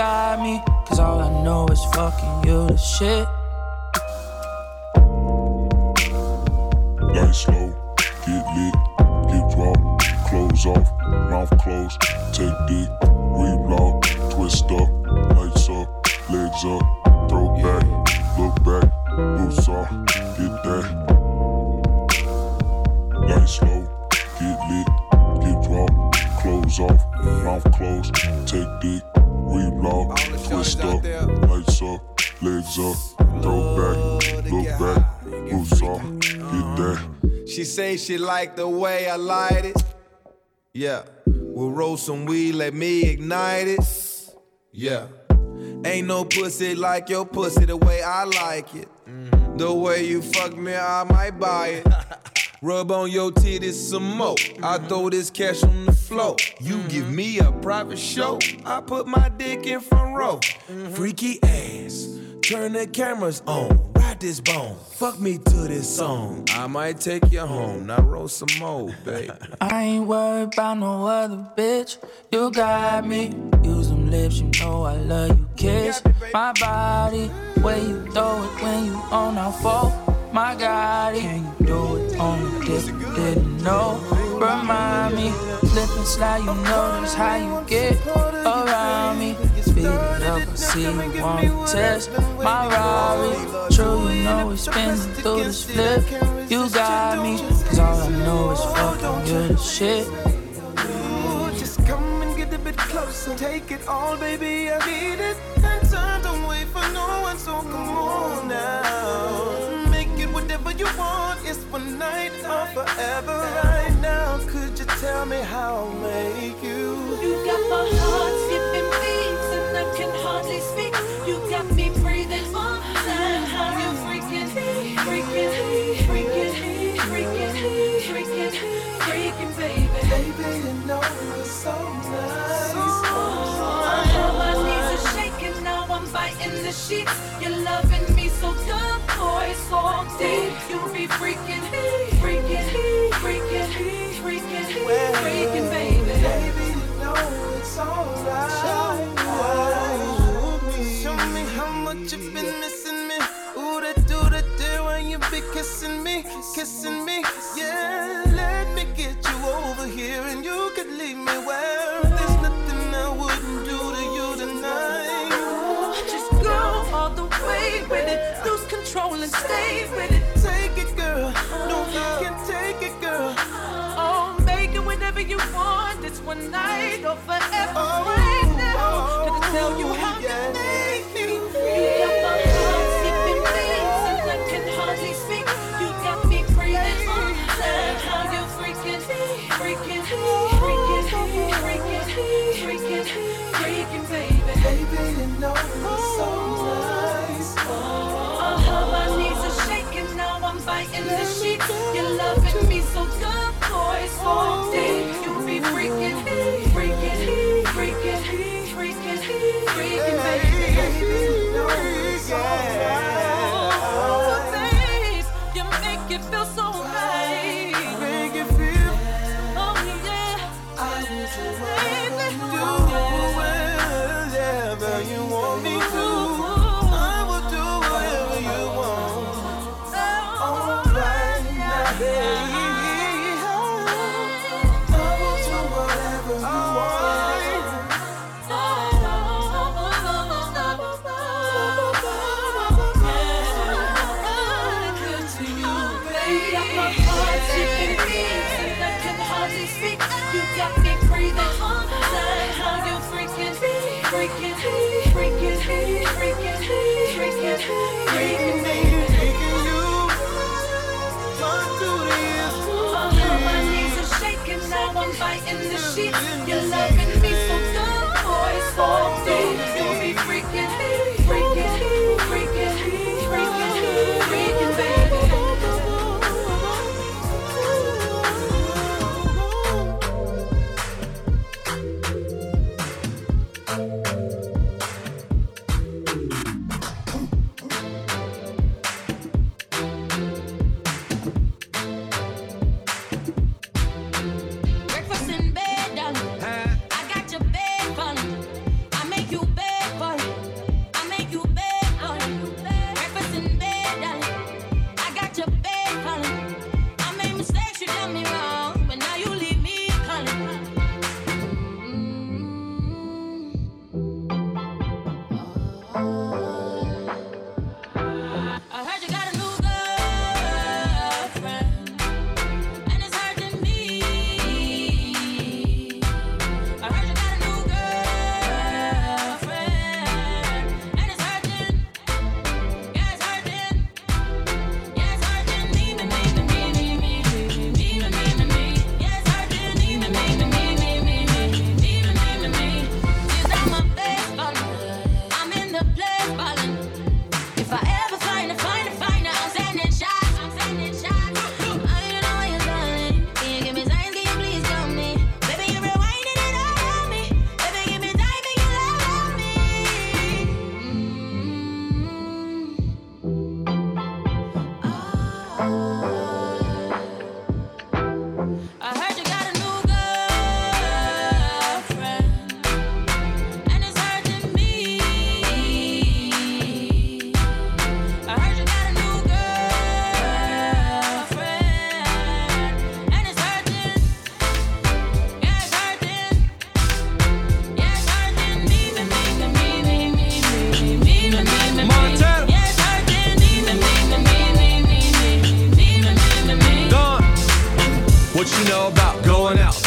got me, cause all I know is fucking you the shit. Light slow, get lit, get drop, clothes off, mouth closed, take dick, reblog, twist up, lights up, legs up, throw back, look back, boots off, get that. Light slow, get lit, get drop, clothes off, mouth closed, take dick, reblog, twist up, lights up, legs up, throw back, look back, boots off, get that. She say she like the way I light it. Yeah, we'll roll some weed, let me ignite it. Yeah, ain't no pussy like your pussy the way I like it. The way you fuck me, I might buy it. Rub on your titties some more. I throw this cash on the floor. You mm-hmm. give me a private show. I put my dick in front row. Mm-hmm. Freaky ass. Turn the cameras on. Ride this bone. Fuck me to this song. I might take you home. Now roll some more, baby. I ain't worried about no other bitch. You got me. Use them lips, you know I love you. Kiss my body. Where you throw it when you on our fault. My God, can you do it on dick? Didn't know. Remind me, slip and slide, you know that's how you get around me. Speed it up, I see you wanna test my Rari. True, you know we spinning through this flip. You got me, cause all I know is fucking the shit. Just come and get a bit closer. Take it all, baby, I need it. And time don't wait for no one, so come on now. You want. It's one night or forever right now. Could you tell me how and stay with it. Take it, girl. No, you can take it, girl. Oh, make it whenever you want. It's one night or forever. Oh, right now. oh, Gonna tell you how yeah. you make me You got me time. How you freaking, freaking, freaking, freaking, freaking, freaking, you the. My knees are shaking now. I'm biting the sheets.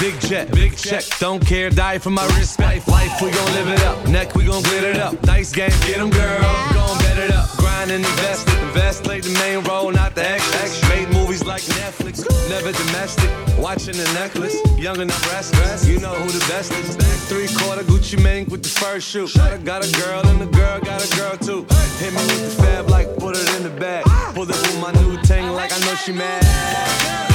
Big jet, big check. Don't care, die for my respect. Life, we gon' live it up. Neck, we gon' glitter it up. Nice game, get them girl. Gon' bet it up. Grind and invest it. Invest, played the main role, not the X. X made movies like Netflix. Never domestic. Watching the necklace. Young I'm restless. You know who the best is. Three quarter Gucci Mane with the first shoe. Got a, girl and the girl got a girl too. Hit me with the fab like put it in the bag. Pull it with my new tank like I know she mad.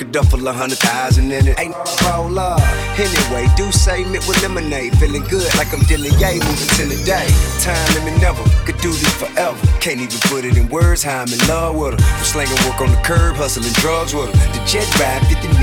A duffel, a hundred thousand in it. Ain't roll up. Anyway, do say mint with lemonade. Feeling good like I'm dealing yay, moving to the day. Time limit never, could do this forever. Can't even put it in words how I'm in love with her. I'm slanging work on the curb, hustling drugs with her. The jet ride 50 million.